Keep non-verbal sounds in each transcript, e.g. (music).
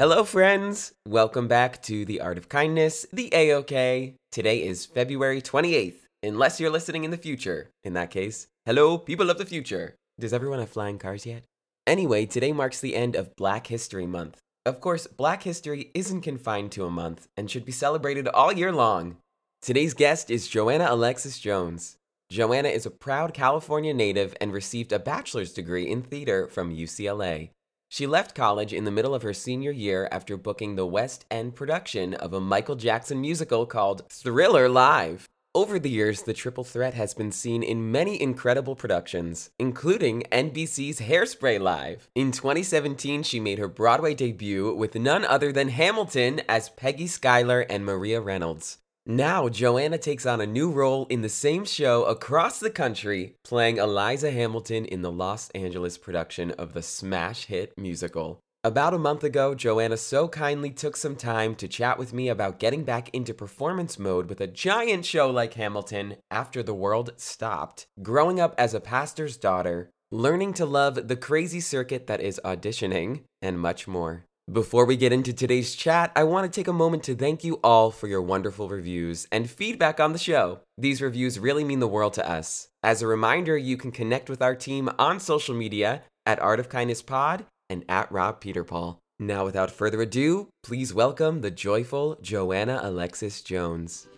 Hello, friends. Welcome back to The Art of Kindness, the AOK. Today is February 28th, unless you're listening in the future. In that case, hello, people of the future. Does everyone have flying cars yet? Anyway, today marks the end of Black History Month. Of course, Black History isn't confined to a month and should be celebrated all year long. Today's guest is Joanna Alexis Jones. Joanna is a proud California native and received a bachelor's degree in theater from UCLA. She left college in the middle of her senior year after booking the West End production of a Michael Jackson musical called Thriller Live. Over the years, the triple threat has been seen in many incredible productions, including NBC's Hairspray Live. In 2017, she made her Broadway debut with none other than Hamilton as Peggy Schuyler and Maria Reynolds. Now, Joanna takes on a new role in the same show across the country, playing Eliza Hamilton in the Los Angeles production of the smash hit musical. About a month ago, Joanna so kindly took some time to chat with me about getting back into performance mode with a giant show like Hamilton after the world stopped, growing up as a pastor's daughter, learning to love the crazy circuit that is auditioning, and much more. Before we get into today's chat, I want to take a moment to thank you all for your wonderful reviews and feedback on the show. These reviews really mean the world to us. As a reminder, you can connect with our team on social media at Art of Kindness Pod and at Rob Peterpaul. Now, without further ado, please welcome the joyful Joanna Alexis Jones.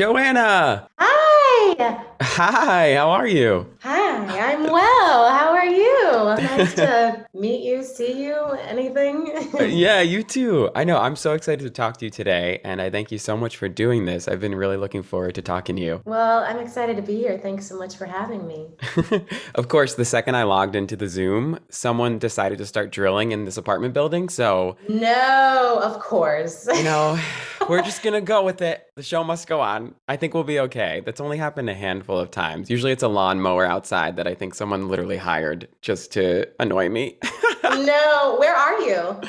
Joanna! Hi! Hi, Hi, how are you? Hi, I'm well. How are you? Nice to (laughs) meet you, see you, anything. Uh, yeah, you too. I know. I'm so excited to talk to you today, and I thank you so much for doing this. I've been really looking forward to talking to you. Well, I'm excited to be here. Thanks so much for having me. (laughs) of course, the second I logged into the Zoom, someone decided to start drilling in this apartment building. So, no, of course. you know, (laughs) we're just going to go with it. The show must go on. I think we'll be okay. That's only happened a handful of times. Usually it's a lawnmower outside that I think someone literally hired just to annoy me. (laughs) no, where are you?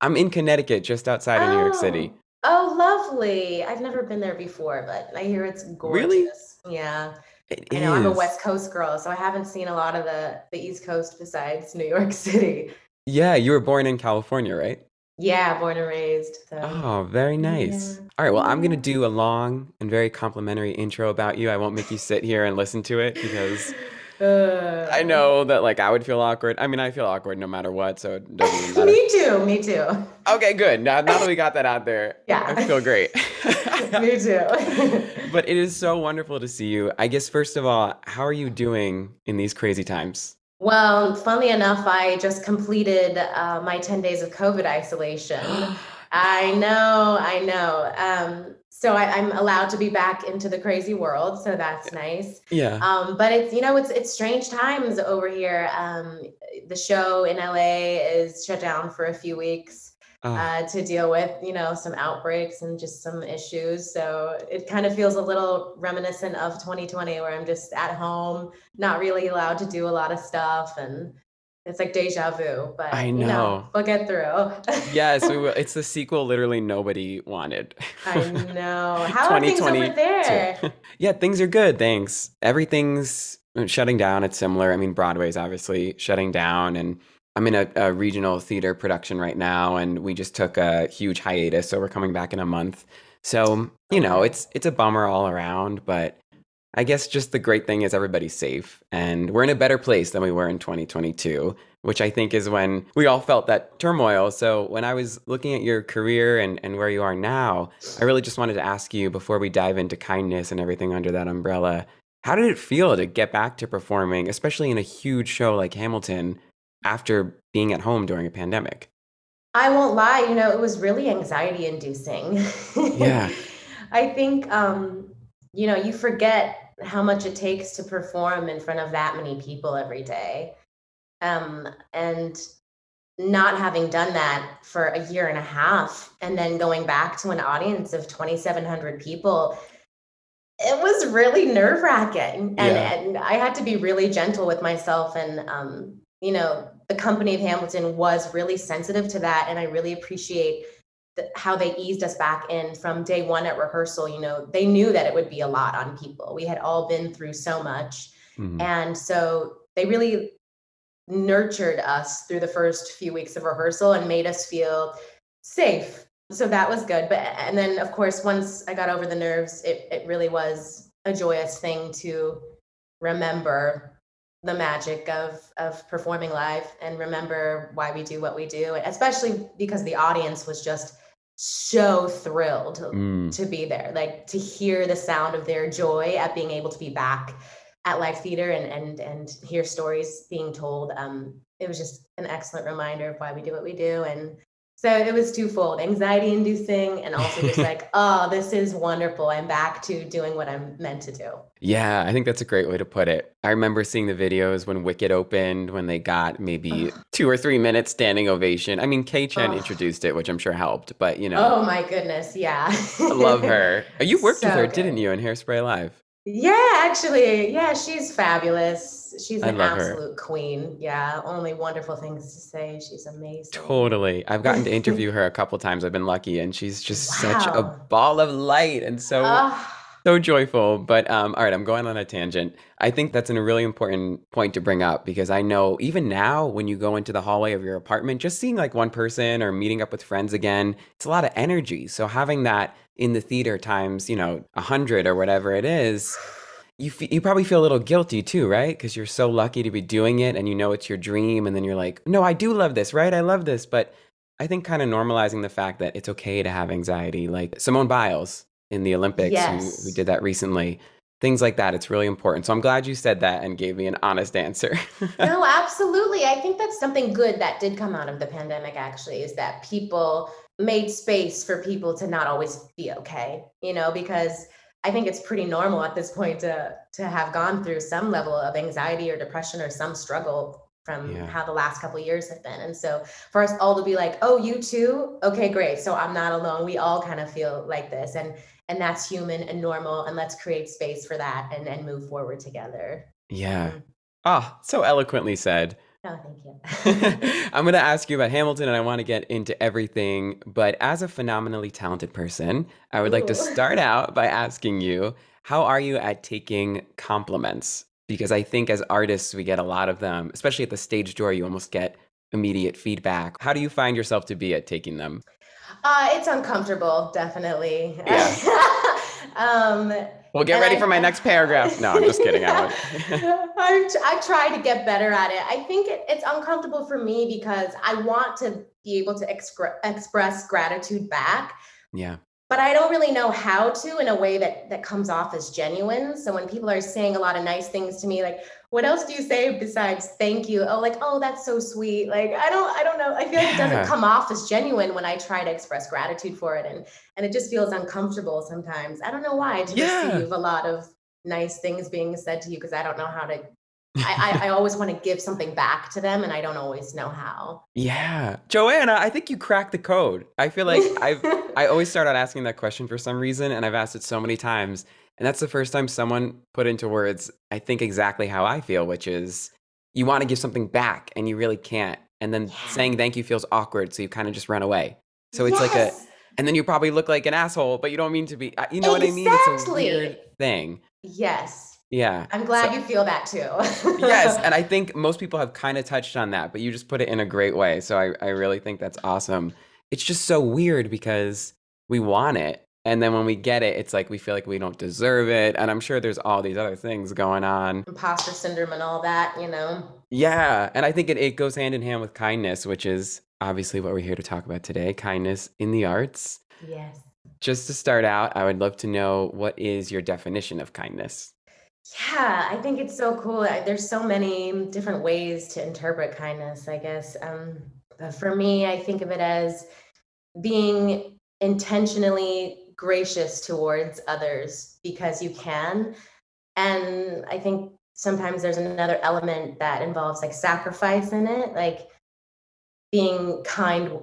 I'm in Connecticut, just outside of New York City. Oh, oh lovely. I've never been there before, but I hear it's gorgeous. Really? Yeah. It I know I'm a. West Coast girl, so I haven't seen a lot of the the East Coast besides New York (laughs) City. Yeah, you were born in California, right? Yeah, born and raised. So. Oh, very nice. Yeah. All right, well, I'm going to do a long and very complimentary intro about you. I won't make you sit here and listen to it because (laughs) Uh, I know that like I would feel awkward. I mean, I feel awkward no matter what, so it doesn't even matter. (laughs) me too. Me too. Okay, good. Now, now that we got that out there, (laughs) Yeah. I feel great. me too. but it is so wonderful to see you. I guess first of all, how are you doing in these crazy times? Well, funnily enough, I just completed uh, my 10 days of COVID isolation. (gasps) I know, I know. Um, so I, am allowed to be back into the crazy world, so that's nice. Yeah. Um, but it's you know it's it's strange times over here. Um, the show in LA is shut down for a few weeks oh. uh, to deal with you know some outbreaks and just some issues. So it kind of feels a little reminiscent of 2020, where I'm just at home, not really allowed to do a lot of stuff, and it's like deja vu, but I know. You know we'll get through. yes, we will. (laughs) It's the sequel literally nobody wanted. I know. (laughs) How are things over there? (laughs) yeah, things are good. Thanks. Everything's uh, shutting down. It's similar. I mean, Broadway's obviously shutting down, and I'm in a, a regional theater production right now, and we just took a huge hiatus, so we're coming back in a month. So you know, it's it's a bummer all around, but I guess just the great thing is everybody's safe and we're in a better place than we were in 2022, which I think is when we all felt that turmoil. So when I was looking at your career and, and where you are now, I really just wanted to ask you before we dive into kindness and everything under that umbrella, how did it feel to get back to performing, especially in a huge show like Hamilton, after being at home during a pandemic? I won't lie, you know, it was really anxiety inducing. yeah. (laughs) I think um you know, you forget how much it takes to perform in front of that many people every day. Um, and not having done that for a year and a half and then going back to an audience of 2,700 people, it was really nerve wracking. And, yeah. and I had to be really gentle with myself. And, um, you know, the company of Hamilton was really sensitive to that. And I really appreciate how they eased us back in from day one at rehearsal. You know they knew that it would be a lot on people. We had all been through so much. Mm-hmm. and so they really nurtured us through the first few weeks of rehearsal and made us feel safe. So that was good. But and then of course once i got over the nerves it, it really was a joyous thing to remember the magic of of performing live and remember why we do what we do especially because the audience was just so thrilled mm. to be there like to hear the sound of their joy at being able to be back at live theater and and and hear stories being told um it was just an excellent reminder of why we do what we do and so it was twofold anxiety inducing and also just (laughs) like, oh, this is wonderful. I'm back to doing what I'm meant to do. Yeah, I think that's a great way to put it. I remember seeing the videos when Wicked opened, when they got maybe two or three minutes standing ovation. I mean, Kei Chen introduced it, which I'm sure helped, but you know. Oh my goodness, yeah. I love her. (laughs) You worked so with her, good. didn't you, in Hairspray Live? Yeah, actually, yeah, she's fabulous. She's an absolute her. queen. Yeah, only wonderful things to say. She's amazing. Totally. I've gotten to (laughs) interview her a couple times. I've been lucky, and she's just wow. such a ball of light and so. So joyful. But um, all right, I'm going on a tangent. I think that's a really important point to bring up because I know even now when you go into the hallway of your apartment, just seeing like one person or meeting up with friends again, it's a lot of energy. So having that in the theater times, you know, a hundred or whatever it is. You, f- you probably feel a little guilty too, right? Because you're so lucky to be doing it and you know it's your dream. And then you're like, no, I do love this, right? I love this. But I think kind of normalizing the fact that it's okay to have anxiety. Like Simone Biles, in the Olympics yes. who, who did that recently. Things like that. It's really important. So I'm glad you said that and gave me an honest answer. (laughs) no, absolutely. I think that's something good that did come out of the pandemic, actually, is that people made space for people to not always be okay, you know, because I think it's pretty normal at this point to to have gone through some level of anxiety or depression or some struggle from yeah. how the last couple years have been. And so for us all to be like, "Oh, you too? Okay, great. So I'm not alone. We all kind of feel like this." And and that's human and normal and let's create space for that and and move forward together yeah mm. ah oh, so eloquently said Oh, thank you. (laughs) I'm going to ask you about Hamilton and I want to get into everything. But as a phenomenally talented person, I would Ooh. like to start out by asking you how are you at taking compliments? Because I think as artists, we get a lot of them, especially at the stage door, you almost get immediate feedback. How do you find yourself to be at taking them? Uh, it's uncomfortable, definitely. Yeah. (laughs) um, well, get ready I, for my next paragraph. No, I'm just kidding. I (laughs) I, I try to get better at it. I think it, it's uncomfortable for me because I want to be able to express gratitude back. Yeah. but I don't really know how to in a way that that comes off as genuine. So when people are saying a lot of nice things to me, like, what else do you say besides thank you? Oh, like, oh, that's so sweet. Like, I don't, I don't know. I feel like it doesn't come off as genuine when I try to express gratitude for it. And and it just feels uncomfortable sometimes. I don't know why to Yeah. receive a lot of nice things being said to you because I don't know how to I, I, I always want to give something back to them and I don't always know how. Yeah. Joanna, I think you cracked the code. I feel like I've (laughs) I always start out asking that question for some reason and I've asked it so many times. And that's the first time someone put into words, I think exactly how I feel, which is you want to give something back and you really can't. And then Yeah. saying thank you feels awkward, so you kind of just run away. So it's like a and then you probably look like an asshole, but you don't mean to be. uh, You know what I mean? It's a Exactly. weird thing. Yes. Yeah. I'm glad So- you feel that too. yes, and I (laughs) think most people have kind of touched on that, but you just put it in a great way. So I, I really think that's awesome. It's just so weird because we want it. And then when we get it, it's like we feel like we don't deserve it. And I'm sure there's all these other things going on. imposter syndrome and all that, you know. Yeah. And I think it, it goes hand in hand with kindness, which is obviously what we're here to talk about today kindness in the arts. Yes. Just to start out, I would love to know what is your definition of kindness? Yeah, I think it's so cool. There's so many different ways to interpret kindness, I guess. Um, for me, I think of it as being intentionally gracious towards others because you can. And I think sometimes there's another element that involves like sacrifice in it, like being kind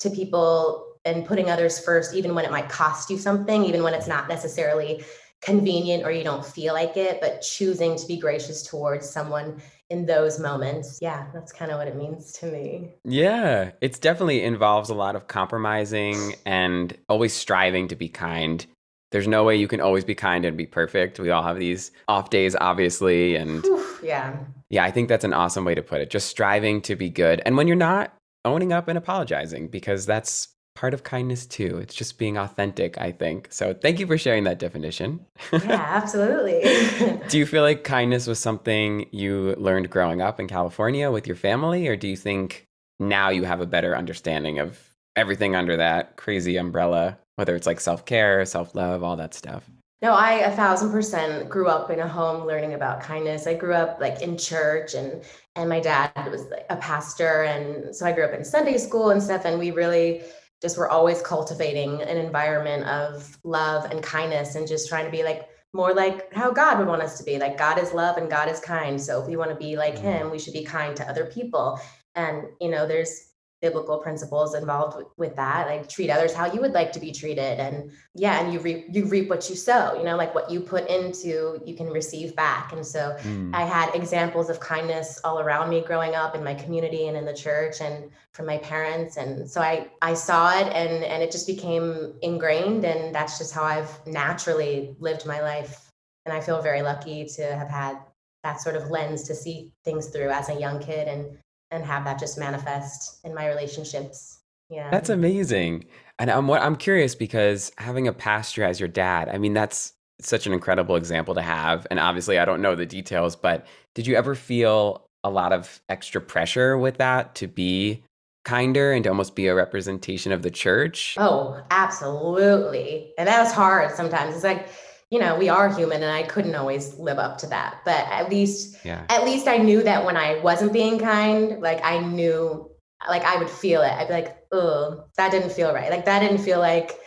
to people and putting others first, even when it might cost you something, even when it's not necessarily convenient or you don't feel like it, but choosing to be gracious towards someone in those moments. Yeah, that's kind of what it means to me. Yeah, it's definitely involves a lot of compromising and always striving to be kind. There's no way you can always be kind and be perfect. We all have these off days, obviously. And Whew, yeah. yeah, I think that's an awesome way to put it. Just striving to be good. And when you're not, owning up and apologizing because that's part of kindness too. It's just being authentic, I think. So thank you for sharing that definition. Yeah, absolutely. (laughs) Do you feel like kindness was something you learned growing up in California with your family, or do you think now you have a better understanding of everything under that crazy umbrella, whether it's like self care, self love, all that stuff? No, I a thousand percent grew up in a home learning about kindness. I grew up like in church and and my dad was like a pastor and so I grew up in Sunday school and stuff and we really just were always cultivating an environment of love and kindness and just trying to be like more like how God would want us to be. Like God is love and God is kind. So if we want to be like Mhm. him, we should be kind to other people. And you know, there's biblical principles involved with, that like treat others how you would like to be treated and yeah and you reap you reap what you sow you know like what you put into you can receive back. And so Mm. i had examples of kindness all around me growing up in my community and in the church and from my parents. And so i i saw it and and it just became ingrained and that's just how i've naturally lived my life. And i feel very lucky to have had that sort of lens to see things through as a young kid and and have that just manifest in my relationships yeah That's amazing. And I'm what I'm curious because having a pastor as your dad, I mean, that's such an incredible example to have. And obviously, I don't know the details, but did you ever feel a lot of extra pressure with that to be kinder and to almost be a representation of the church? Oh, absolutely. And that was hard sometimes. It's like, you know, we are human and I couldn't always live up to that. But at least Yeah. at least I knew that when I wasn't being kind, like I knew like I would feel it. I'd be like, oh, that didn't feel right. Like that didn't feel like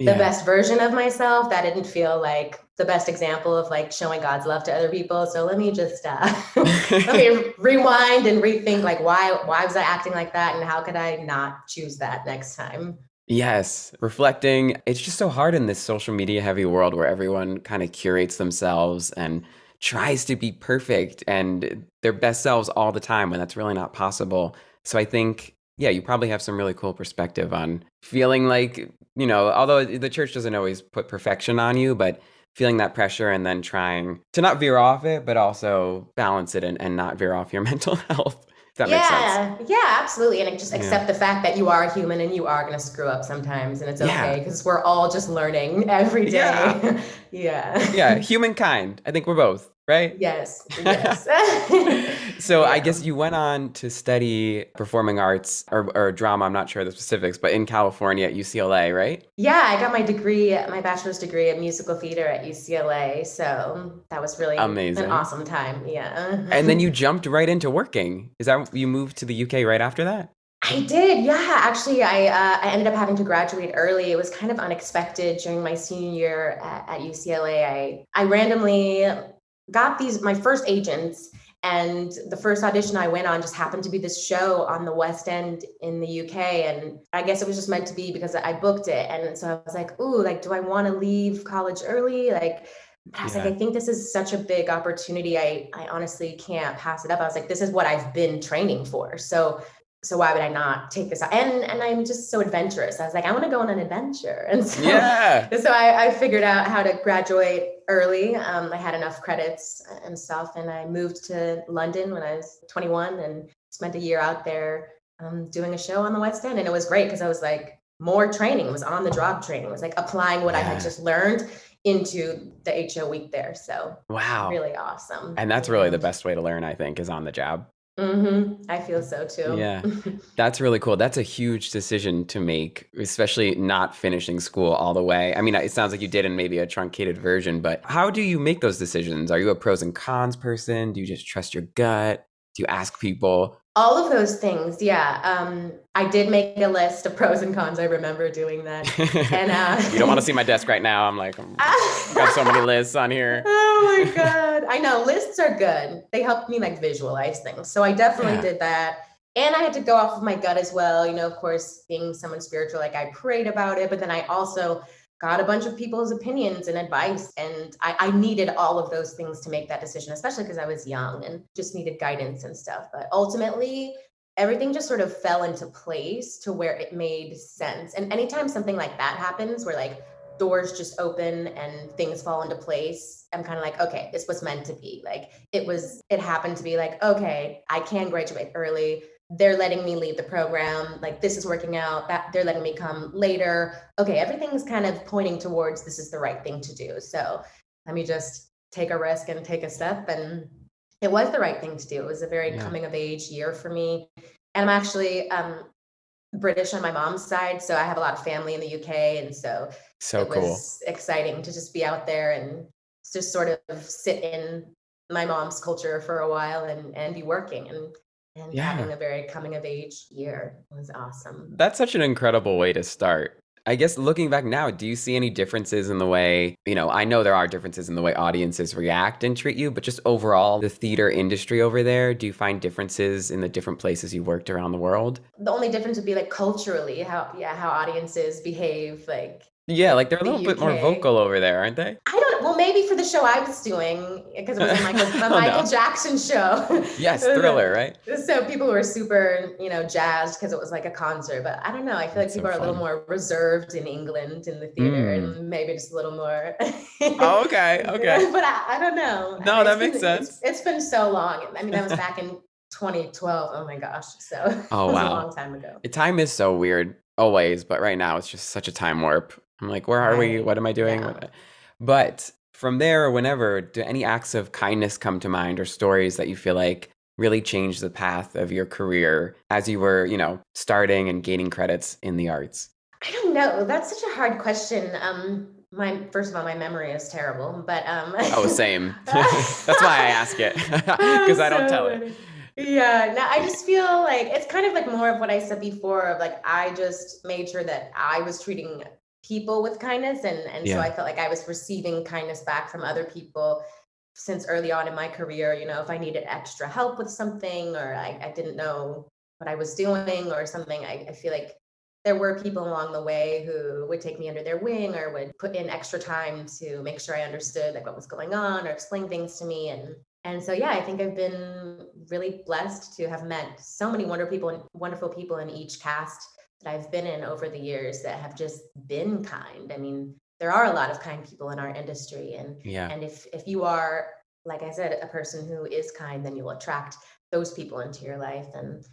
the Yeah. best version of myself. That didn't feel like the best example of like showing God's love to other people. So let me just uh (laughs) let me (laughs) rewind and rethink like why why was I acting like that and how could I not choose that next time? Yes, reflecting. It's just so hard in this social media heavy world where everyone kind of curates themselves and tries to be perfect and their best selves all the time when that's really not possible. So I think, yeah, you probably have some really cool perspective on feeling like, you know, although the church doesn't always put perfection on you, but feeling that pressure and then trying to not veer off it, but also balance it and, and not veer off your (laughs) mental health. That makes sense. yeah, yeah, absolutely. And just Yeah. accept the fact that you are a human and you are going to screw up sometimes, and it's okay because we're all just learning (laughs) every day. (laughs) Yeah. Yeah. yeah, (laughs) humankind. I think we're both right? Yes. Yes. (laughs) (laughs) so I guess you went on to study performing arts or, or drama. I'm not sure the specifics, but in California at UCLA, right? yeah, I got my degree, my bachelor's degree in musical theater at UCLA. So that was really Amazing. an awesome time. Yeah. And then you (laughs) jumped right into working. Is that you moved to the UK right after that? I did, yeah. Actually, I uh, I ended up having to graduate early. It was kind of unexpected during my senior year at, at UCLA. I I randomly got these my first agents, and the first audition I went on just happened to be this show on the West End in the UK, and I guess it was just meant to be because I booked it, and so I was like, ooh, like, do I want to leave college early, like? I was Yeah. like, I think this is such a big opportunity. I I honestly can't pass it up. I was like, this is what I've been training for. So so why would I not take this out? And and I'm just so adventurous. I was like, I want to go on an adventure. (laughs) And so Yeah. so I, I figured out how to graduate early. Um, I had enough credits and stuff, and I moved to London when I was 21 and spent a year out there um, doing a show on the West End. And it was great because I was like more training. It was on the job training. It was like applying what I had just learned into the HO week there. So Wow. really awesome. And that's really the best way to learn, I think, is on the job. Hmm I feel so too. Yeah. (laughs) That's really cool. That's a huge decision to make, especially not finishing school all the way. I mean, it sounds like you did in maybe a truncated version, but how do you make those decisions? Are you a pros and cons person? Do you just trust your gut? Do you ask people? All of those things, yeah. Um, I did make a list of pros and cons. I remember doing that. And, uh, (laughs) you don't want to see my desk right now. I'm like, (laughs) I'm, got so many lists on here. (laughs) oh my god! I know lists are good. They help me like visualize things. So I definitely Yeah. did that. And I had to go off of my gut as well. You know, of course, being someone spiritual, like I prayed about it, but then I also got a bunch of people's opinions and advice. And I, I needed all of those things to make that decision, especially because I was young and just needed guidance and stuff. But ultimately, everything just sort of fell into place to where it made sense. And anytime something like that happens, where like doors just open and things fall into place, I'm kind of like, okay, this was meant to be. Like it was, it happened to be like, okay, I can graduate early. They're letting me leave the program. Like this is working out. That they're letting me come later. Okay, everything's kind of pointing towards this is the right thing to do. So let me just take a risk and take a step. And it was the right thing to do. It was a very Yeah. coming of age year for me. And I'm actually um, British on my mom's side, so I have a lot of family in the UK, and so So it cool. was exciting to just be out there and just sort of sit in my mom's culture for a while and and be working and and Yeah. having a very coming of age year was awesome. That's such an incredible way to start. I guess looking back now, do you see any differences in the way, you know, I know there are differences in the way audiences react and treat you, but just overall, the theater industry over there, do you find differences in the different places you worked around the world? The only difference would be like culturally how yeah how audiences behave like Yeah, like they're a The little bit more vocal over there, aren't they? I don't well maybe for the show I was doing because it was a Michael, (laughs) a Oh. Michael Jackson show. Yes, It was a- thriller, right? So people were super, you know, jazzed because it was like a concert. But I don't know. I feel like That's so people are a little more reserved in England in the theater, Mm. and maybe just a little more. Oh, okay, (laughs) okay. (laughs) but I, I don't know. No, It's that makes it's- sense. it's been so long. I mean, that was back in 2012. Oh my gosh. So Oh, wow. a long time ago. Time is so weird always, but right now it's just such a time warp. I'm like, where are we? What am I doing? Yeah. But from there or whenever, do any acts of kindness come to mind or stories that you feel like really changed the path of your career as you were, you know, starting and gaining credits in the arts? I don't know. That's such a hard question. Um, my first of all, my memory is terrible, but um. Oh, same. (laughs) That's why I ask it (laughs) because I don't So tell it. Yeah, no, I just feel like it's kind of like more of what I said before of like I just made sure that I was treating people with kindness and and Yeah. so I felt like I was receiving kindness back from other people since early on in my career, you know, if I needed extra help with something or I, I didn't know what I was doing or something, I, I feel like there were people along the way who would take me under their wing or would put in extra time to make sure I understood like what was going on or explain things to me and and so yeah, I think I've been really blessed to have met so many wonderful people wonderful people in each cast that I've been in over the years that have just been kind. I mean, there are a lot of kind people in our industry and Yeah. and if if you are like I said a person who is kind then you'll attract those people into your life and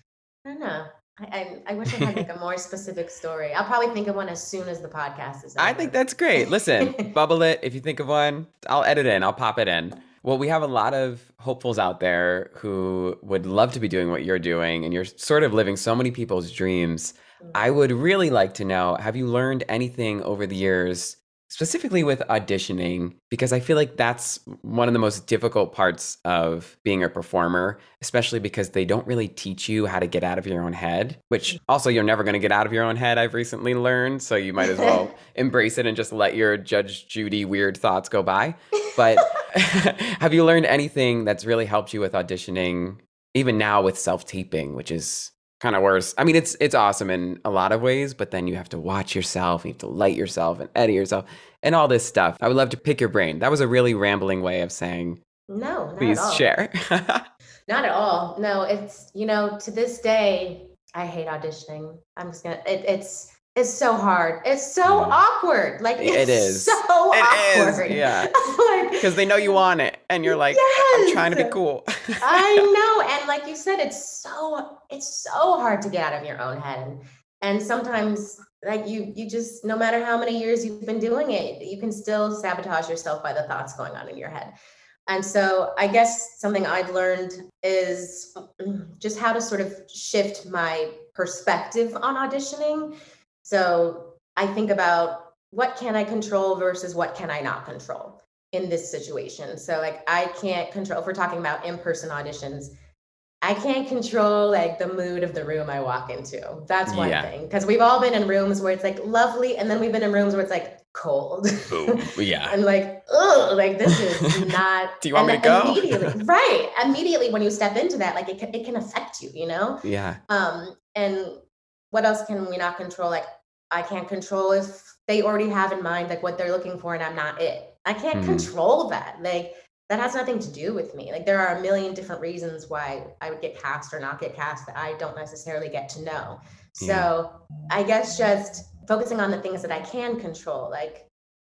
I don't know. I, I, I wish I had like a (laughs) more specific story. I'll probably think of one as soon as the podcast is over. I think that's great. Listen, (laughs) bubble it. If you think of one, I'll edit in. I'll pop it in. Well, we have a lot of hopefuls out there who would love to be doing what you're doing, and you're sort of living so many people's dreams. I would really like to know have you learned anything over the years specifically with auditioning, because I feel like that's one of the most difficult parts of being a performer, especially because they don't really teach you how to get out of your own head, which mm. also you're never going to get out of your own head, I've recently learned. So you might as well (laughs) embrace it and just let your Judge Judy weird thoughts go by. But (laughs) have you learned anything that's really helped you with auditioning, even now with self taping, which is kind of worse. I mean, it's it's awesome in a lot of ways, but then you have to watch yourself, you have to light yourself and edit yourself, and all this stuff. I would love to pick your brain. That was a really rambling way of saying. No, not please at all. share. (laughs) not at all. No, it's you know to this day I hate auditioning. I'm just gonna. It, it's it's so hard. It's so Mm. awkward. Like it's It is. so It is, awkward. yeah. (laughs) like, Because they know you want it, and you're like, I'm trying to be cool. (laughs) I know, and like you said, it's so it's so hard to get out of your own head, and, and sometimes like you you just no matter how many years you've been doing it, you can still sabotage yourself by the thoughts going on in your head. And so I guess something I've learned is mm, just how to sort of shift my perspective on auditioning. So I think about what can I control versus what can I not control in this situation. So like I can't control if we're talking about in-person auditions, I can't control like the mood of the room I walk into. That's one Yeah. thing. Because we've all been in rooms where it's like lovely, and then we've been in rooms where it's like cold. Boom. (laughs) Yeah. and like, oh, like this is (laughs) not. Do you want and me to go? Immediately, (laughs) right. Immediately when you step into that, like it can, it can affect you, you know? Yeah. Um, and what else can we not control? Like, I can't control if they already have in mind like what they're looking for and I'm not it. I can't Mhm. control that. Like, that has nothing to do with me. Like, there are a million different reasons why I would get cast or not get cast that I don't necessarily get to know. So, Yeah. I guess just focusing on the things that I can control, like,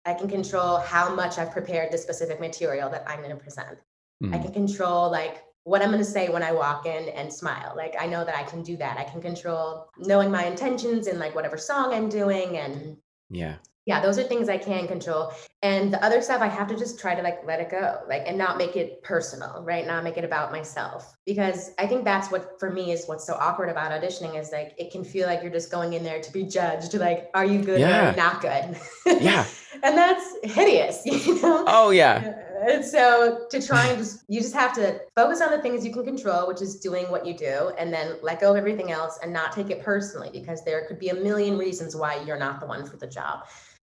I can control how much I've prepared the specific material that I'm going to present. I Mhm. can control like what I'm going to say when I walk in and smile. Like I know that I can do that. I can control knowing my intentions in like whatever song I'm doing and Yeah. yeah, those are things I can control. And the other stuff I have to just try to like let it go, like and not make it personal, right? Not make it about myself. Because I think that's what for me is what's so awkward about auditioning is like it can feel like you're just going in there to be judged, like, are you good or Yeah. you not good? Yeah. (laughs) and that's hideous, (laughs) you know? Oh, yeah. Uh, and so to try and just you just have to focus on the things you can control, which is doing what you do, and then let go of everything else and not take it personally because there could be a million reasons why you're not the one for the job.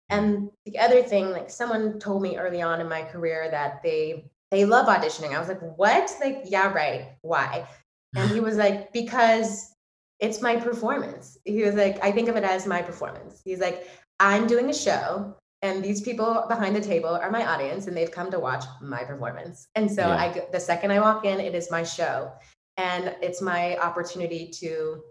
And the other thing, like someone told me early on in my career that they they love auditioning. I was like, what? Like, yeah, right. Why? And he was like, because it's my performance. He was like, I think of it as my performance. He's like, I'm doing a show and these people behind the table are my audience and they've come to watch my performance and so Yeah. i the second i walk in it is my show and it's my opportunity to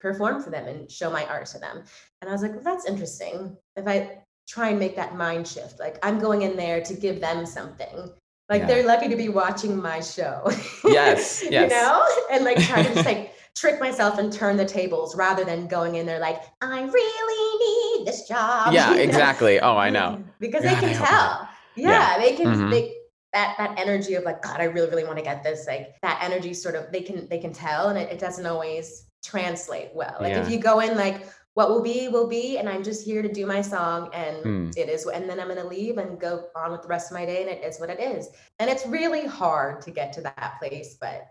perform for them and show my art to them and i was like well, that's interesting if i try and make that mind shift like i'm going in there to give them something like Yeah. they're lucky to be watching my show Yes, (laughs) yes. you know and like try to just (laughs) like trick myself and turn the tables rather than going in there like i really need this job Yeah, (laughs) you know? exactly. Oh, I know. because God, they can tell. Yeah. Yeah, they can Mhm. they that that energy of like God, I really really want to get this. Like that energy sort of they can they can tell, and it, it doesn't always translate well. Like Yeah. if you go in like what will be will be, and I'm just here to do my song, and Hmm. it is, and then I'm gonna leave and go on with the rest of my day, and it is what it is. And it's really hard to get to that place, but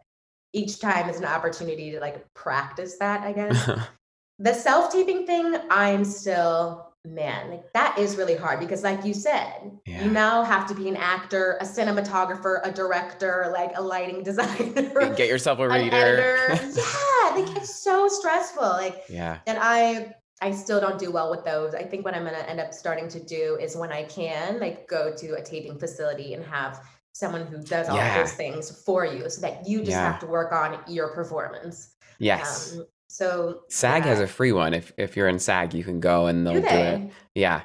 each time is an opportunity to like practice that, I guess (laughs) the self-taping thing i'm still man like that is really hard because like you said Yeah. you now have to be an actor a cinematographer a director like a lighting (laughs) designer Get yourself a reader. (laughs) yeah like it's so stressful like yeah. and i i still don't do well with those i think what i'm going to end up starting to do is when i can like go to a taping facility and have someone who does all Yeah. those things for you so that you just Yeah. have to work on your performance Yes. um, so SAG has a free one. If if you're in SAG, you can go and they'll Do do, it. Yeah.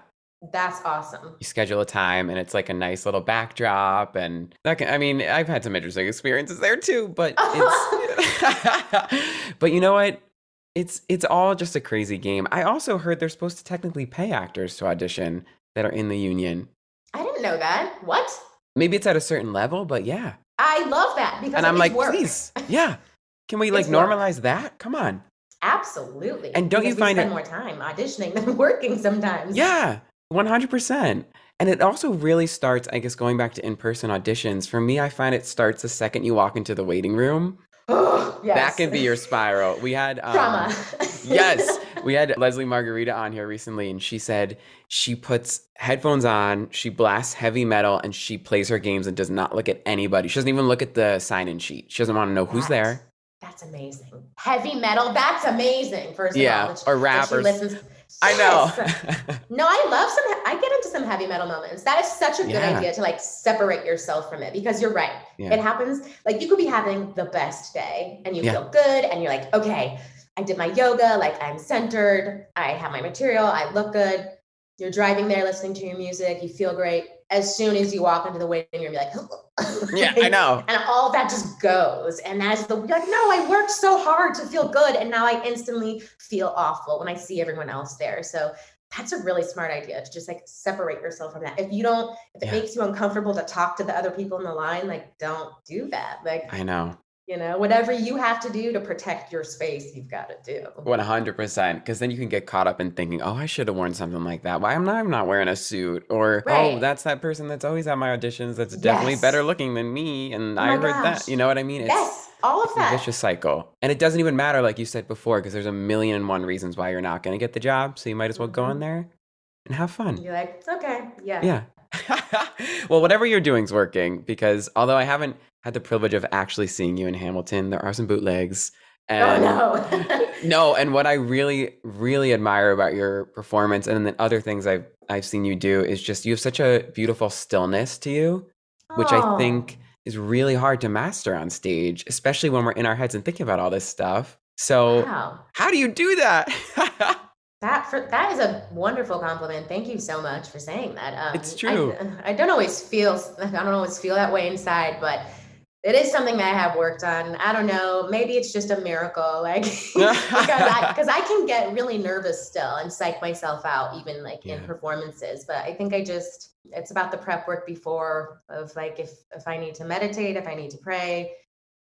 That's awesome. You schedule a time and it's like a nice little backdrop and that can, I mean, I've had some interesting experiences there too, but it's (laughs) (laughs) But you know what? It's it's all just a crazy game. I also heard they're supposed to technically pay actors to audition that are in the union. I didn't know that. What? maybe it's at a certain level, but yeah. I love that because And I'm like, work. please, yeah. Can we (laughs) like It's work. normalize that? Come on. Absolutely. And don't you Because we find spend it- more time auditioning (laughs) than working sometimes? Yeah, 100%. And it also really starts, I guess, going back to in person auditions. For me, I find it starts the second you walk into the waiting room. (gasps) yes. That can be your spiral. We had (laughs) um, trauma. yes, (laughs) we had Lesli Margherita on here recently, and she said she puts headphones on, she blasts heavy metal, and she plays her games and does not look at anybody. She doesn't even look at the sign in sheet. She doesn't want to know who's That- there. That's amazing. Heavy metal. That's amazing. First of Yeah, all, or that rap or- listens. I know. (laughs) No, I love some. I get into some heavy metal moments. That is such a good Yeah. idea to like separate yourself from it because you're right. Yeah. It happens. Like you could be having the best day and you Yeah. feel good and you're like, okay, I did my yoga. Like I'm centered. I have my material. I look good. You're driving there, listening to your music. You feel great. As soon as you walk into the waiting room, you're like, yeah, I (laughs) know. and all that just goes. And that's the you're like, no, I worked so hard to feel good, and now I instantly feel awful when I see everyone else there. So that's a really smart idea to just like separate yourself from that. If you don't, if it Yeah. makes you uncomfortable to talk to the other people in the line, like don't do that. Like I know. You know, whatever you have to do to protect your space, you've got to do. 100%. Because then you can get caught up in thinking, oh, I should have worn something like that. Why am I I'm not wearing a suit? Or, oh, that's that person that's always at my auditions that's definitely Yes. better looking than me. And Oh I heard gosh. that. You know what I mean? It's, yes, all of it's a that. vicious cycle. And it doesn't even matter, like you said before, because there's a million and one reasons why you're not going to get the job. So you might as well go in mm-hmm. there and have fun. You're like, okay, yeah. Yeah. (laughs) well, whatever you're doing's working because although I haven't had the privilege of actually seeing you in Hamilton, there are some bootlegs. Oh And no. (laughs) no, and what I really, really admire about your performance and then other things I've I've seen you do is just you have such a beautiful stillness to you, which I Oh. think is really hard to master on stage, especially when we're in our heads and thinking about all this stuff. So Wow. how do you do that? (laughs) That for that is a wonderful compliment. Thank you so much for saying that. Um, It's true. (laughs) I, don't always feel (laughs) I don't always feel that way inside, but it is something that I have worked on. I don't know. Maybe it's just a miracle, (laughs) like because I because I can get really nervous still and psych myself out, even like in performances. But I think I just it's about the prep work before of like if if I need to meditate, if I need to pray,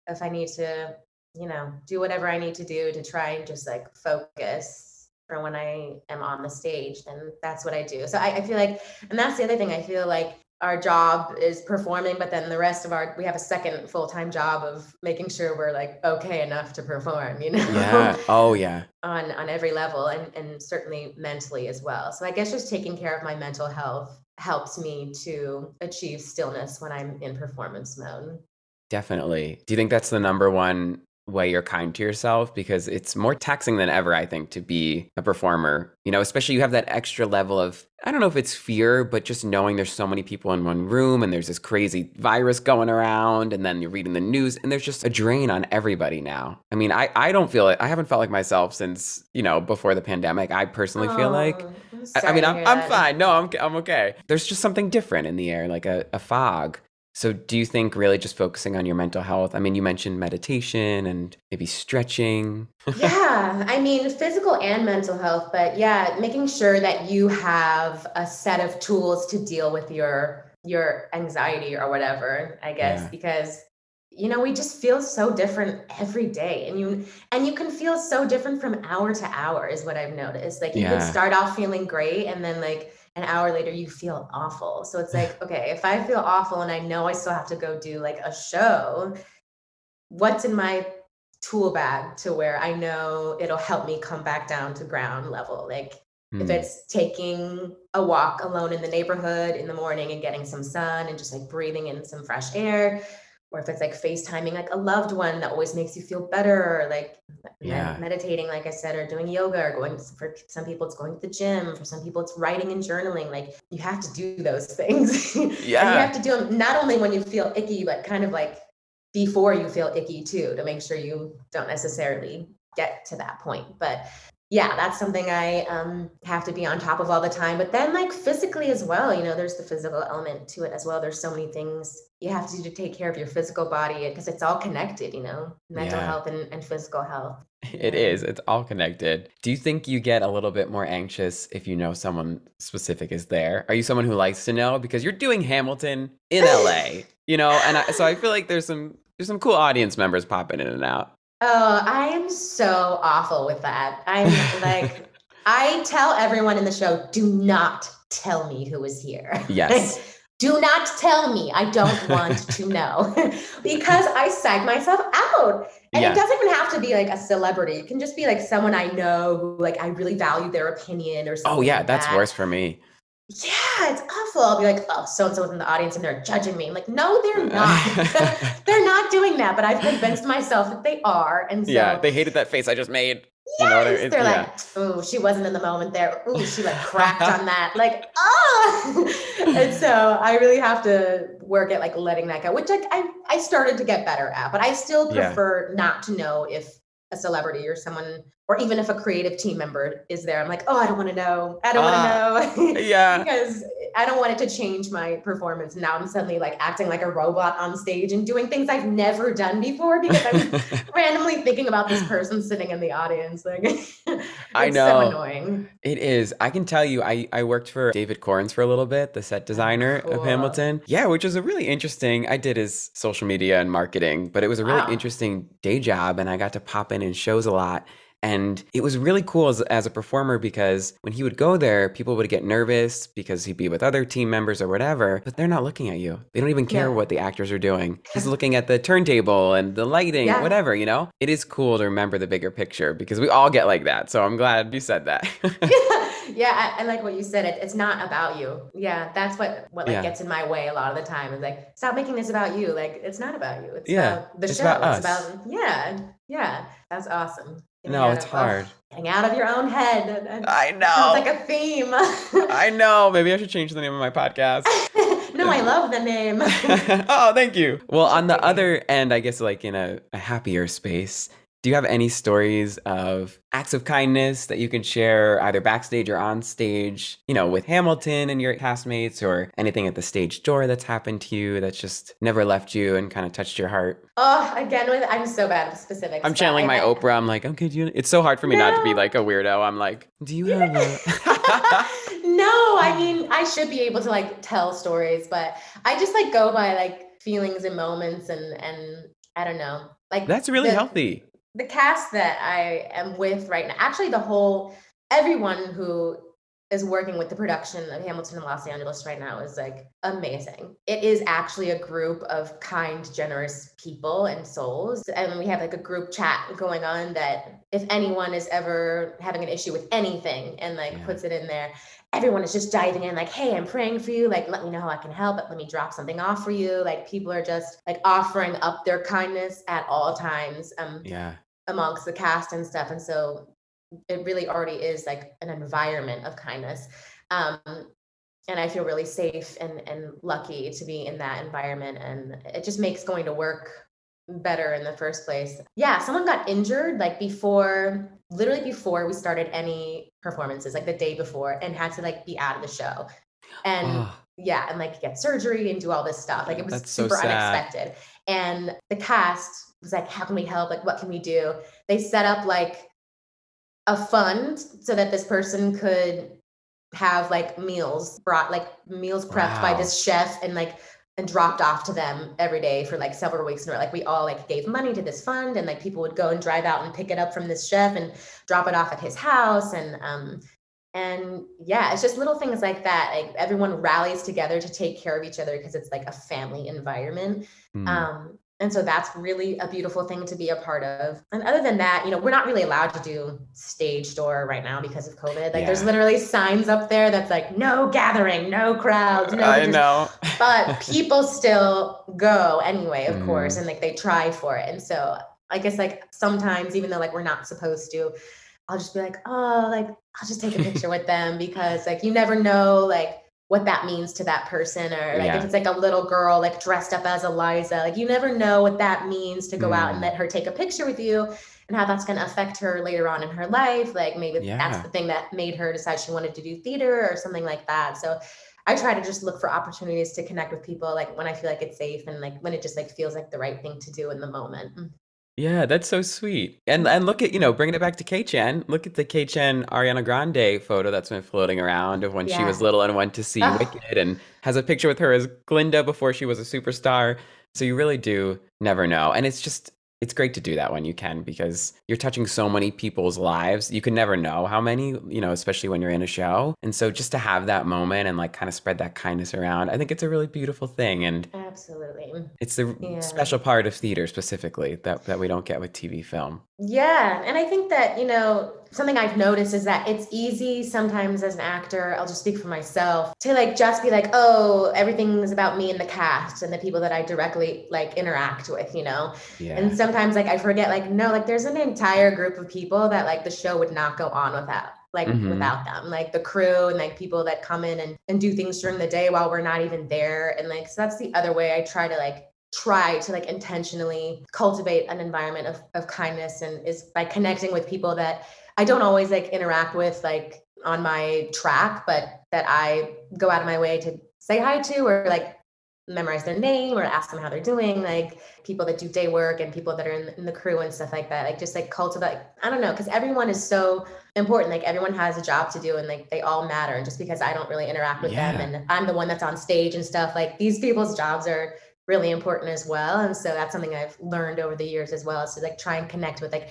if I need to you know do whatever I need to do to try and just like focus for when I am on the stage, then that's what I do. So I, I feel like, and that's the other thing. I feel like our job is performing, but then the rest of our we have a second full time job of making sure we're like okay enough to perform. You (laughs) know, yeah. Oh yeah. on on every level, and and certainly mentally as well. So I guess just taking care of my mental health helps me to achieve stillness when I'm in performance mode. Definitely. Do you think that's the number one way you're kind to yourself? Because it's more taxing than ever, I think, to be a performer. You know, especially you have that extra level of, I don't know if it's fear, but just knowing there's so many people in one room and there's this crazy virus going around, and then you're reading the news, and there's just a drain on everybody now. I mean, I, I don't feel it. I haven't felt like myself since, you know, before the pandemic. I personally feel like. Oh, I, I mean, I'm, I'm fine. No, I'm, I'm okay. There's just something different in the air, like a, a fog. So, do you think really just focusing on your mental health? I mean, you mentioned meditation and maybe stretching. (laughs) yeah, I mean, physical and mental health, but yeah, making sure that you have a set of tools to deal with your your anxiety or whatever, I guess, Yeah. because you know, we just feel so different every day and you and you can feel so different from hour to hour is what I've noticed. Like you Yeah. can start off feeling great and then like an hour later you feel awful. So it's like, (laughs) okay, if I feel awful and I know I still have to go do like a show, what's in my tool bag to where I know it'll help me come back down to ground level. Like if Hmm. it's taking a walk alone in the neighborhood in the morning and getting some sun and just like breathing in some fresh air, or if it's like FaceTiming like a loved one that always makes you feel better, or like Yeah. meditating, like I said, or doing yoga, or going for some people it's going to the gym, for some people it's writing and journaling. Like you have to do those (laughs) things. and you have to do them not only when you feel icky, but kind of like before you feel icky too, to make sure you don't necessarily get to that point. But yeah, that's something I um, have to be on top of all the time. But then, like physically as well, you know, there's the physical element to it as well. There's so many things you have to do to take care of your physical body because it's all connected, you know, mental Yeah. health and, and physical health. It is. It's all connected. Do you think you get a little bit more anxious if you know someone specific is there? Are you someone who likes to know because you're doing Hamilton in LA, you know? And I, so I feel like there's some there's some cool audience members popping in and out. Oh, I am so awful with that. I'm like, (laughs) I tell everyone in the show, do not tell me who is here. Yes. (laughs) do not tell me. I don't want to (laughs) know because I psych myself out. And Yeah. it doesn't even have to be like a celebrity. It can just be like someone I know who like I really value their opinion or oh, something. Oh yeah, like that's that. worse for me. Yeah, it's awful. I'll be like, oh, so and so was in the audience and they're judging me. I'm like, no, they're not. (laughs) (laughs) they're not doing that, but I've convinced myself that they are. And so yeah, they hated that face I just made. You know what I Yes, mean? they're Yeah. like, ooh, she wasn't in the moment there. Oh, she like (laughs) cracked on that. Like, ah. and so I really have to work at like letting that go, which like I, I started to get better at, but I still Yeah. prefer not to know if a celebrity or someone, or even if a creative team member is there. I'm like, oh, I don't want to know. I don't want to ah, know. (laughs) yeah. because I don't want it to change my performance. Now I'm suddenly like acting like a robot on stage and doing things I've never done before because I'm (laughs) randomly thinking about this person sitting in the audience. (laughs) Like, I know. so annoying. It is. I can tell you, I, I worked for David Korins for a little bit, the set oh, designer of Hamilton. Yeah, which was a really interesting. I did his social media and marketing, but it was a really Wow. interesting day job, and I got to pop in in shows a lot. And it was really cool as, as a performer because when he would go there, people would get nervous because he'd be with other team members or whatever, but they're not looking at you. They don't even care Yeah. what the actors are doing. (laughs) He's looking at the turntable and the lighting, Yeah. whatever, you know? It is cool to remember the bigger picture because we all get like that. So I'm glad you said that. (laughs) (laughs) yeah, I, I like what you said. It, it's not about you. Yeah, that's what what like Yeah. gets in my way a lot of the time. Is like, stop making this about you. Like, it's not about you. It's Yeah, about the it's show. about it's us. about yeah, yeah. That's awesome. Getting no, it's of- hard. getting out of your own head. That- that I Sounds know. like a theme. I know. Maybe I should change the name of my podcast. (laughs) no, I love the name. (laughs) oh, thank you. Well, on the other end, I guess like in a, a happier space, do you have any stories of acts of kindness that you can share either backstage or on stage, you know, with Hamilton and your castmates or anything at the stage door that's happened to you that's just never left you and kind of touched your heart? oh, again, with I'm so bad with specifics. I'm channeling my Oprah. I'm like, okay, do you, it's so hard for me not to be like a weirdo. I'm like, do you have a... (laughs) no, I mean, I should be able to like tell stories, but I just like go by like feelings and moments and and I don't know. Like That's really the- healthy. The cast that I am with right now, actually the whole everyone who is working with the production of Hamilton in Los Angeles right now is like amazing. It is actually a group of kind, generous people and souls. And we have like a group chat going on that if anyone is ever having an issue with anything and like Yeah. puts it in there, everyone is just diving in like, hey, I'm praying for you. Like, let me know how I can help. Let me drop something off for you. Like people are just like offering up their kindness at all times. Um, Yeah. Amongst the cast and stuff and so it really already is like an environment of kindness um and i feel really safe and and lucky to be in that environment and it just makes going to work better in the first place yeah someone got injured like before literally before we started any performances like the day before and had to like be out of the show and Oh, yeah, and like get surgery and do all this stuff. Like it was That's super sad. unexpected. And the cast was like, how can we help? Like, what can we do? They set up like a fund so that this person could have like meals brought, like meals prepped by this chef and like and dropped off to them every day for like several weeks in a row. Like we all like gave money to this fund and like people would go and drive out and pick it up from this chef and drop it off at his house. And um and yeah, it's just little things like that. Like everyone rallies together to take care of each other because it's like a family environment. hmm. Um, and so that's really a beautiful thing to be a part of. And other than that, you know, we're not really allowed to do stage door right now because of COVID. Like there's literally signs up there that's like no gathering, no crowds, no I know. but (laughs) people still go anyway, of Mm. course, and like they try for it. And so I guess like sometimes, even though like we're not supposed to, I'll just be like, oh, like I'll just take a picture with them because like you never know like what that means to that person or like Yeah. if it's like a little girl like dressed up as Eliza, like you never know what that means to go out and Mm. let her take a picture with you. and how that's going to affect her later on in her life. Like maybe Yeah. that's the thing that made her decide she wanted to do theater or something like that. So I try to just look for opportunities to connect with people like when I feel like it's safe and like when it just like feels like the right thing to do in the moment. Yeah, that's so sweet. And and look at, you know, bringing it back to K-Chan. Look at the K-Chan Ariana Grande photo that's been floating around of when she was little and went to see Ah. Wicked and has a picture with her as Glinda before she was a superstar. So you really do never know. And it's just it's great to do that when you can because you're touching so many people's lives. You can never know how many, you know, especially when you're in a show. And so just to have that moment and like kind of spread that kindness around, I think it's a really beautiful thing and Absolutely. it's the Yeah. special part of theater specifically that, that we don't get with TV film. Yeah. And I think that, you know, something I've noticed is that it's easy sometimes as an actor, I'll just speak for myself, to like just be like, oh, everything is about me and the cast and the people that I directly like interact with, you know? Yeah. And sometimes like I forget, like, no, like there's an entire group of people that like the show would not go on without. Like Mhm. without them, like the crew and like people that come in and, and do things during the day while we're not even there. And like, so that's the other way I try to like try to like intentionally cultivate an environment of, of kindness and is by connecting with people that I don't always like interact with like on my track, but that I go out of my way to say hi to or like memorize their name or ask them how they're doing, like people that do day work and people that are in, in the crew and stuff like that. Like just like cultivate, I don't know, because everyone is so important. Like everyone has a job to do and like they all matter. And just because I don't really interact with them and I'm the one that's on stage and stuff, like these people's jobs are really important as well. And so that's something I've learned over the years as well is to like try and connect with like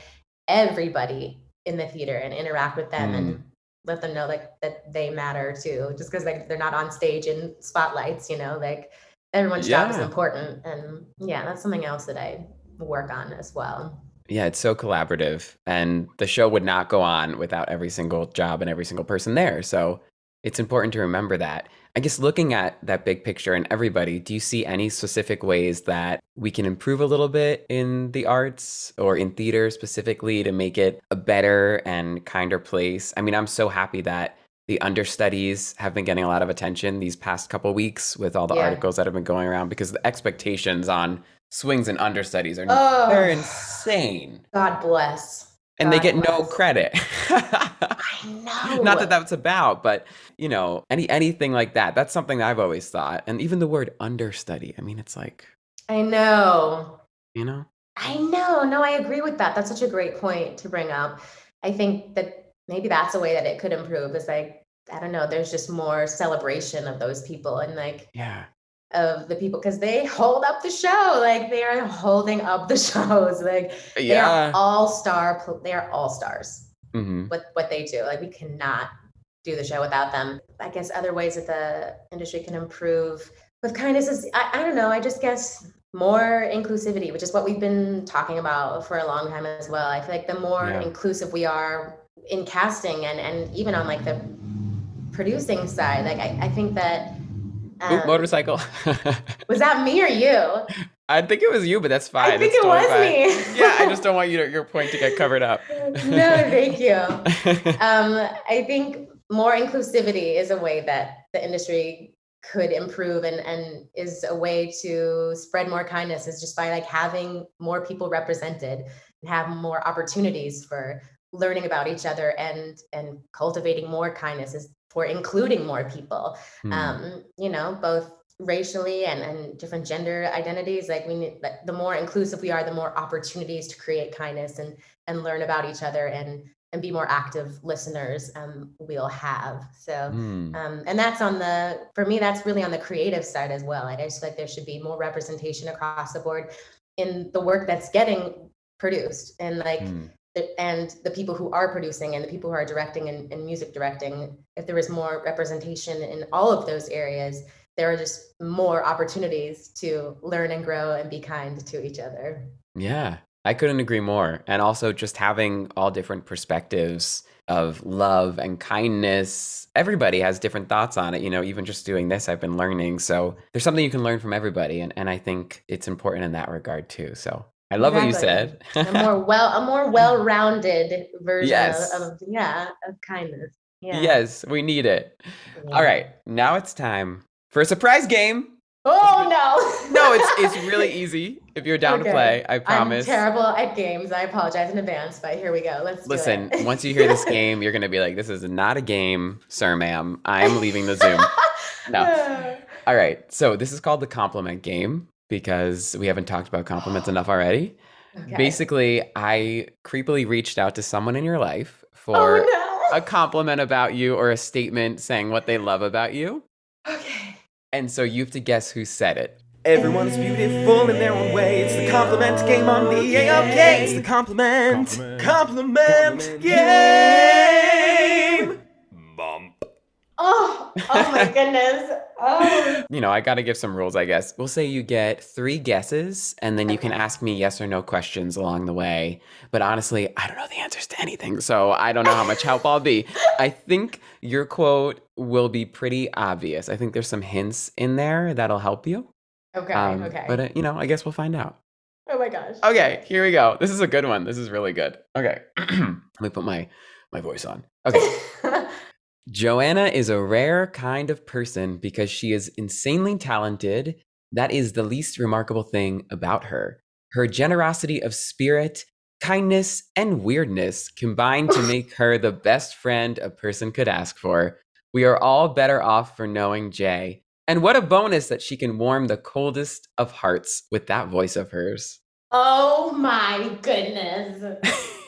everybody in the theater and interact with them Mm. and let them know like that they matter too. Just because like they're not on stage in spotlights, you know, like everyone's job is important. And yeah, that's something else that I work on as well. Yeah, it's so collaborative. And the show would not go on without every single job and every single person there. So it's important to remember that. I guess looking at that big picture and everybody, do you see any specific ways that we can improve a little bit in the arts or in theater specifically to make it a better and kinder place? I mean, I'm so happy that the understudies have been getting a lot of attention these past couple weeks with all the Yeah. articles that have been going around because the expectations on swings and understudies are Oh. they're insane God bless. and they God get no credit. (laughs) I know. Not that that's about, but you know, any anything like that. That's something that I've always thought. And even the word understudy. I mean, it's like, I know. you know, I know. No, I agree with that. That's such a great point to bring up. I think that maybe that's a way that it could improve is like, I don't know, there's just more celebration of those people and like yeah, of the people because they hold up the show. Like they are holding up the (laughs) shows. Like they yeah. are all star, they are all stars hmm with what they do. Like we cannot do the show without them. I guess other ways that the industry can improve with kindness is I, I don't know. I just guess more inclusivity, which is what we've been talking about for a long time as well. I feel like the more Yeah. inclusive we are in casting and and even on like the producing side, like I, I think that Oop, um, motorcycle. (laughs) was that me or you? I think it was you, but that's fine. I think It's it was fine. me. yeah, I just don't want you to, your point to get covered up. (laughs) no, thank you. (laughs) um, I think more inclusivity is a way that the industry could improve and, and is a way to spread more kindness is just by like having more people represented and have more opportunities for learning about each other and and cultivating more kindness is for including more people Hmm. um, you know, both racially and, and different gender identities. Like we need, like, the more inclusive we are, the more opportunities to create kindness and and learn about each other and and be more active listeners um, we'll have. So Hmm. um, and that's on the for me that's really on the creative side as well. Like, I just feel like there should be more representation across the board in the work that's getting produced and like Hmm. And the people who are producing and the people who are directing and, and music directing, if there is more representation in all of those areas, there are just more opportunities to learn and grow and be kind to each other. Yeah, I couldn't agree more. And also just having all different perspectives of love and kindness. Everybody has different thoughts on it. You know, even just doing this, I've been learning. So there's something you can learn from everybody. And, and I think it's important in that regard too. So I love what you said. A more (laughs) well, a more well-rounded version Yes. of, of yeah of kindness. Yeah. Yes, we need it. Yeah. All right, now it's time for a surprise game. Oh (laughs) no. no, it's it's really (laughs) easy if you're down Okay. to play. I promise. I'm terrible at games. I apologize in advance, but here we go. Let's do Listen, once you hear this game, you're gonna be like, "This is not a game, sir, ma'am. I'm leaving the Zoom." No. All right. So this is called the compliment game because we haven't talked about compliments enough (gasps) already. Okay. Basically, I creepily reached out to someone in your life Oh for no. a compliment about you or a statement saying what they love about you. Okay. And so you have to guess who said it. Everyone is beautiful in their own way. It's the compliment game on the AOK. It's the compliment, compliment, game. Oh, oh my (laughs) goodness. Oh. You know, I got to give some rules, I guess. We'll say you get three guesses, and then you can ask me yes or no questions along the way. But honestly, I don't know the answers to anything, so I don't know how much help I'll be. I think your quote will be pretty obvious. I think there's some hints in there that'll help you. Okay. Um, okay. But, uh, you know, I guess we'll find out. oh my gosh. Okay, here we go. This is a good one. This is really good. Okay. (clears throat) Let me put my my voice on. Okay. (laughs) Joanna is a rare kind of person because she is insanely talented. That is the least remarkable thing about her. Her generosity of spirit, kindness, and weirdness combine to (laughs) make her the best friend a person could ask for. We are all better off for knowing Jay. And what a bonus that she can warm the coldest of hearts with that voice of hers. oh my goodness.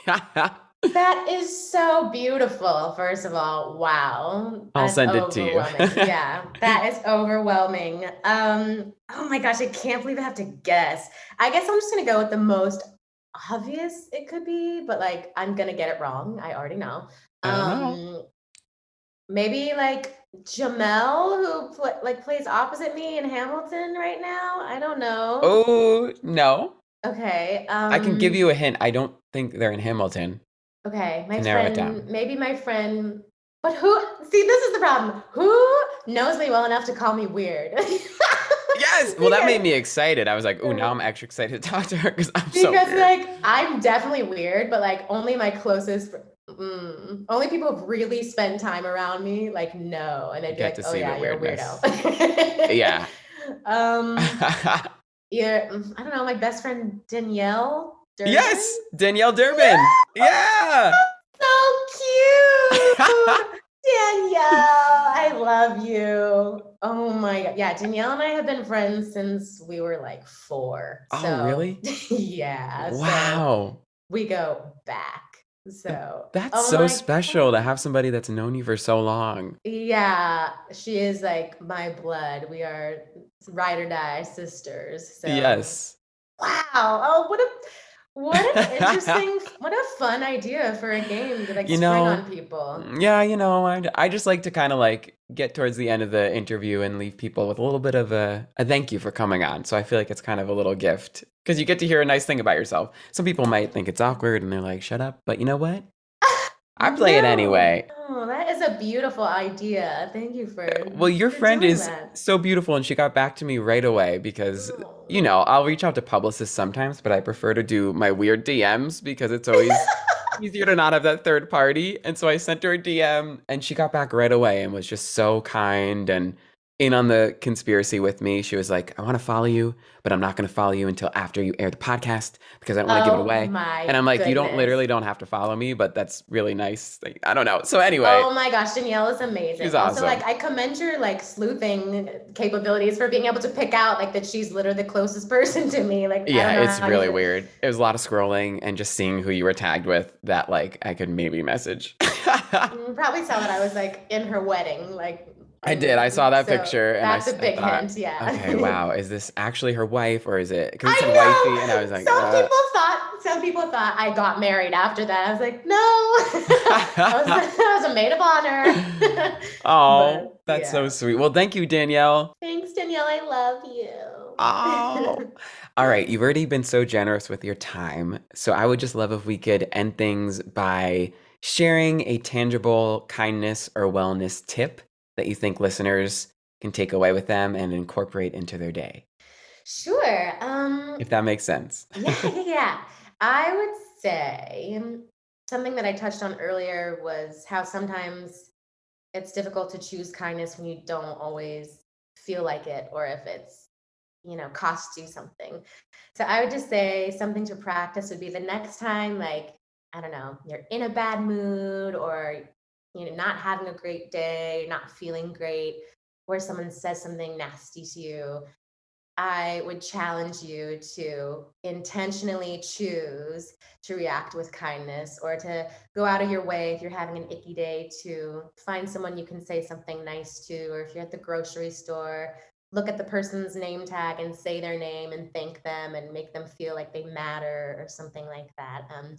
(laughs) That is so beautiful. First of all, wow. I'll That's send it to you. (laughs) yeah, that is overwhelming. Um, oh my gosh, I can't believe I have to guess. I guess I'm just gonna go with the most obvious it could be, but like I'm gonna get it wrong. I already know. I don't know. Um, maybe like Jamel, who pl- like plays opposite me in Hamilton right now. I don't know. oh, no. Okay. Um, I can give you a hint. I don't think they're in Hamilton. Okay, my friend, maybe my friend, but who? See, this is the problem. Who knows me well enough to call me weird? (laughs) Yes. Well, that made me excited. I was like, oh, now I'm extra excited to talk to her because I'm so Because like I'm definitely weird, but like only my closest, mm, only people who really spend time around me like know, and they'd be Get like, to "Oh yeah, you're a weirdo." (laughs) yeah. Um. (laughs) Yeah. mm, I don't know. My best friend Danielle. Durbin? yes. Danielle Durbin. Yeah. (laughs) So cute. (laughs) Danielle, I love you. Oh my god. Yeah, Danielle and I have been friends since we were like four. Oh, So- really? (laughs) yeah. so Wow. we go back. So That's oh so special to have somebody that's known you for so long. Yeah, she is like my blood. We are ride or die sisters. So Yes. Wow. Oh, what a what an interesting, (laughs) what a fun idea for a game to like You spring know, on people. Yeah, you know, I, I just like to kind of like get towards the end of the interview and leave people with a little bit of a, a thank you for coming on. So I feel like it's kind of a little gift because you get to hear a nice thing about yourself. Some people might think it's awkward and they're like, shut up. But you know what? (laughs) I play it anyway. Oh, a beautiful idea. Thank you for. Well, your for friend is that. so beautiful and she got back to me right away because, you know, I'll reach out to publicists sometimes, but I prefer to do my weird DMs because it's always (laughs) easier to not have that third party. And so I sent her a DM and she got back right away and was just so kind and in on the conspiracy with me. She was like, I want to follow you, but I'm not going to follow you until after you air the podcast because I don't want to give it Oh away. And I'm like, you don't literally don't have to follow me, but that's really nice. Like, I don't know. So anyway, Oh my gosh, Danielle is amazing. She's Also, awesome. like I commend your like sleuthing capabilities for being able to pick out like that she's literally the closest (laughs) person to me. Like yeah, it's really weird. It was a lot of scrolling and just seeing who you were tagged with that like I could maybe message. (laughs) Probably tell that I was like in her wedding, like. I did. I saw that so picture and I That's s- a I big thought, hint. Yeah. okay, (laughs) wow, is this actually her wife or is it because it's I wifey and I was like, some uh, people thought some people thought I got married after that. I was like, no, (laughs) I, was, (laughs) I was a maid of honor. oh, But, that's so sweet. Well, thank you, Danielle. Thanks, Danielle. I love you. Oh. All right, you've already been so generous with your time. So I would just love if we could end things by sharing a tangible kindness or wellness tip that you think listeners can take away with them and incorporate into their day, sure. Um, if that makes sense. (laughs) yeah, yeah, yeah. I would say something that I touched on earlier was how sometimes it's difficult to choose kindness when you don't always feel like it or if it's you know costs you something so i would just say something to practice would be the next time like i don't know you're in a bad mood or you know not having a great day not feeling great or someone says something nasty to you I would challenge you to intentionally choose to react with kindness or to go out of your way if you're having an icky day to find someone you can say something nice to, or if you're at the grocery store, look at the person's name tag and say their name and thank them and make them feel like they matter or something like that. Um,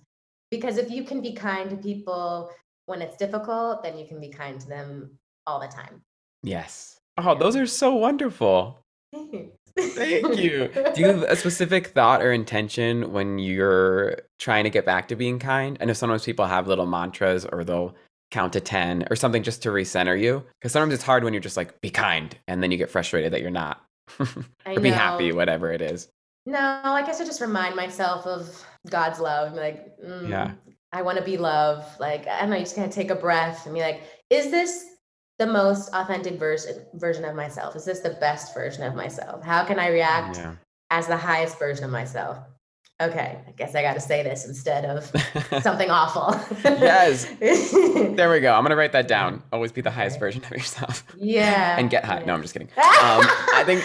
because if you can be kind to people when it's difficult, then you can be kind to them all the time. Yes. Oh, those are so wonderful. Thank you. Do you have a specific thought or intention when you're trying to get back to being kind? I know sometimes people have little mantras or they'll count to 10 or something just to recenter you. Because sometimes it's hard when you're just like, be kind. And then you get frustrated that you're not. (laughs) or be happy, whatever it is. No, I guess I just remind myself of God's love. And like, mm, yeah. I want to be love. Like, am I don't know, you just going to take a breath and be like, is this the most authentic version version of myself? Is this the best version of myself? How can I react yeah. as the highest version of myself? Okay, I guess I got to say this instead of (laughs) something awful. yes. (laughs) There we go. I'm going to write that down. Always be the highest version of yourself. Yeah. and get high. No, I'm just kidding. Um, I think,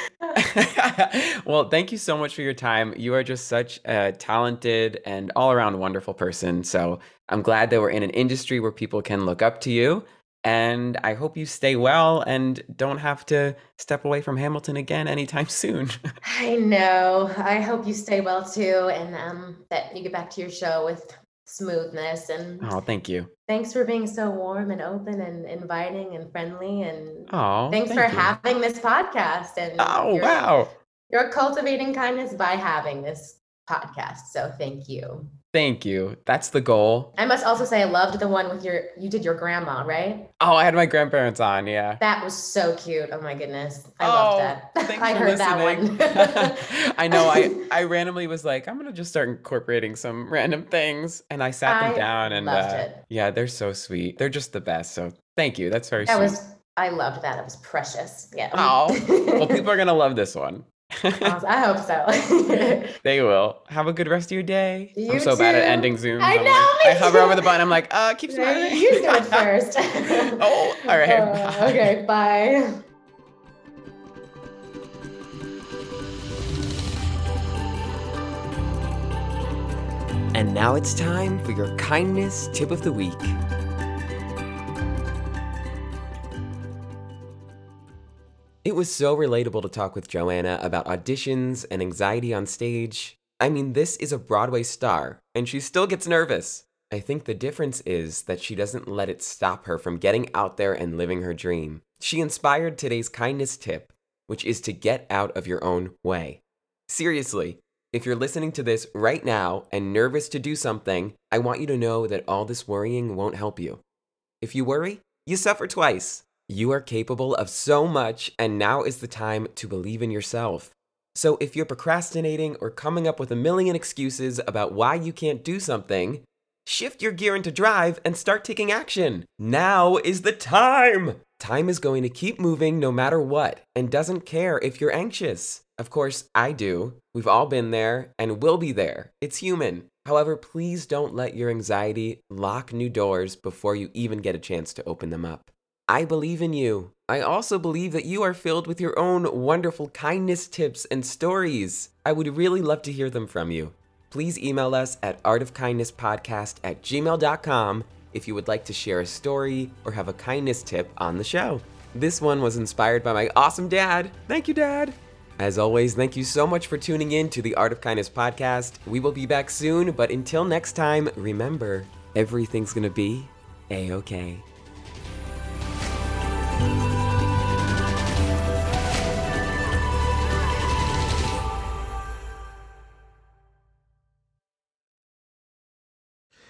(laughs) well, thank you so much for your time. You are just such a talented and all around wonderful person. So I'm glad that we're in an industry where people can look up to you. And I hope you stay well and don't have to step away from Hamilton again anytime (laughs) soon. I know. I hope you stay well too and um, that you get back to your show with smoothness and Oh, thank you. Thanks for being so warm and open and inviting and friendly and oh, thanks thank for you. having this podcast and Oh, you're, wow. You're cultivating kindness by having this podcast. So thank you. Thank you. That's the goal. I must also say I loved the one with your you did your grandma, right? Oh, I had my grandparents on, yeah. That was so cute. Oh my goodness. I oh, loved that. (laughs) I for heard listening. that one. (laughs) I know I (laughs) I randomly was like, I'm gonna just start incorporating some random things. And I sat them down and loved uh, it. yeah, they're so sweet. They're just the best. So thank you. That's very That sweet. was I loved that. It was precious. Yeah. Oh, well, people are gonna love this one. Awesome. I hope so. (laughs) (laughs) They will. Have a good rest of your day. You I'm so bad at ending Zooms. I know, like- I hover over the button. I'm like, uh, keep No, smiling. you do it (laughs) first. oh, all right. Uh, bye. okay, bye. And now it's time for your kindness tip of the week. It was so relatable to talk with Joanna about auditions and anxiety on stage. I mean, this is a Broadway star, and she still gets nervous. I think the difference is that she doesn't let it stop her from getting out there and living her dream. She inspired today's kindness tip, which is to get out of your own way. Seriously, if you're listening to this right now and nervous to do something, I want you to know that all this worrying won't help you. If you worry, you suffer twice. You are capable of so much, and now is the time to believe in yourself. So if you're procrastinating or coming up with a million excuses about why you can't do something, shift your gear into drive and start taking action. Now is the time! Time is going to keep moving no matter what and doesn't care if you're anxious. Of course, I do. We've all been there and will be there. It's human. However, please don't let your anxiety lock new doors before you even get a chance to open them up. I believe in you. I also believe that you are filled with your own wonderful kindness tips and stories. I would really love to hear them from you. Please email us at artofkindnesspodcast at gmail.com if you would like to share a story or have a kindness tip on the show. This one was inspired by my awesome dad. Thank you, Dad. As always, thank you so much for tuning in to the Art of Kindness podcast. We will be back soon, but until next time, remember everything's gonna be a okay.